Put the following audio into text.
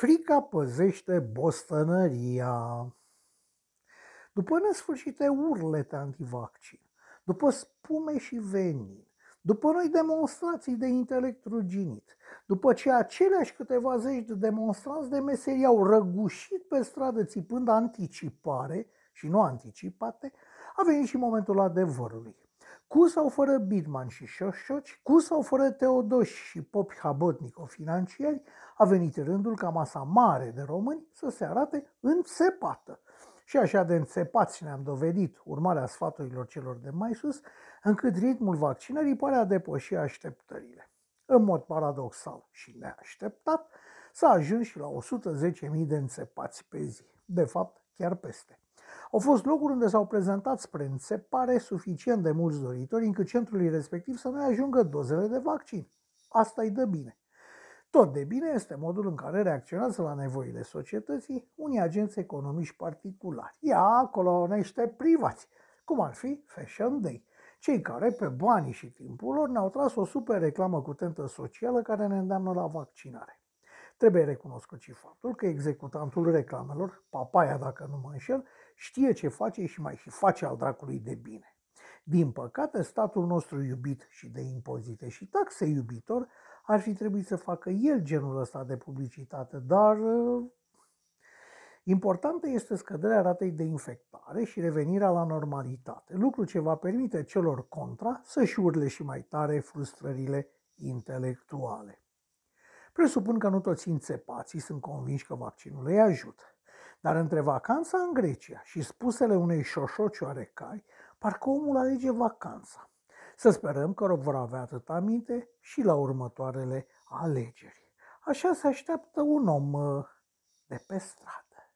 Frica păzește bostănăria. După nesfârșite urlete antivaccin, după spume și venin, după noi demonstrații de intelect ruginit, după ce aceleași câteva zeci de demonstranți de meserie au răgușit pe stradă țipând anticipare și nu anticipate, a venit și momentul adevărului. Cu sau fără Bidman și șoșoci, cu sau fără Teodoși și popi habotnico financiari, a venit rândul ca masa mare de români să se arate înțepată. Și așa de înțepați ne-am dovedit, urmarea sfaturilor celor de mai sus, încât ritmul vaccinării pare a depăși așteptările. În mod paradoxal și neașteptat, s-a ajuns și la 110.000 de înțepați pe zi. De fapt, chiar peste. Au fost locuri unde s-au prezentat spre înțepare suficient de mulți doritori încât centrului respectiv să nu ajungă dozele de vaccin. Asta îi dă bine. Tot de bine este modul în care reacționează la nevoile societății unii agenți economici particulari. Ia acolo niște privați, cum ar fi Fashion Day, cei care, pe banii și timpul lor, ne-au tras o super reclamă cu tentă socială care ne îndeamnă la vaccinare. Trebuie recunoscut și faptul că executantul reclamelor, papaia dacă nu mă înșel, știe ce face și mai și face al dracului de bine. Din păcate, statul nostru iubit și de impozite și taxe iubitor ar fi trebuit să facă el genul ăsta de publicitate, dar uh, Importantă este scăderea ratei de infectare și revenirea la normalitate, lucru ce va permite celor contra să-și urle și mai tare frustrările intelectuale. Presupun că nu toți înțepații sunt convinși că vaccinul îi ajută. Dar între vacanța în Grecia și spusele unei șoșoci oarecai, parcă omul alege vacanța. Să sperăm că vor avea atât aminte și la următoarele alegeri. Așa se așteaptă un om uh, de pe stradă.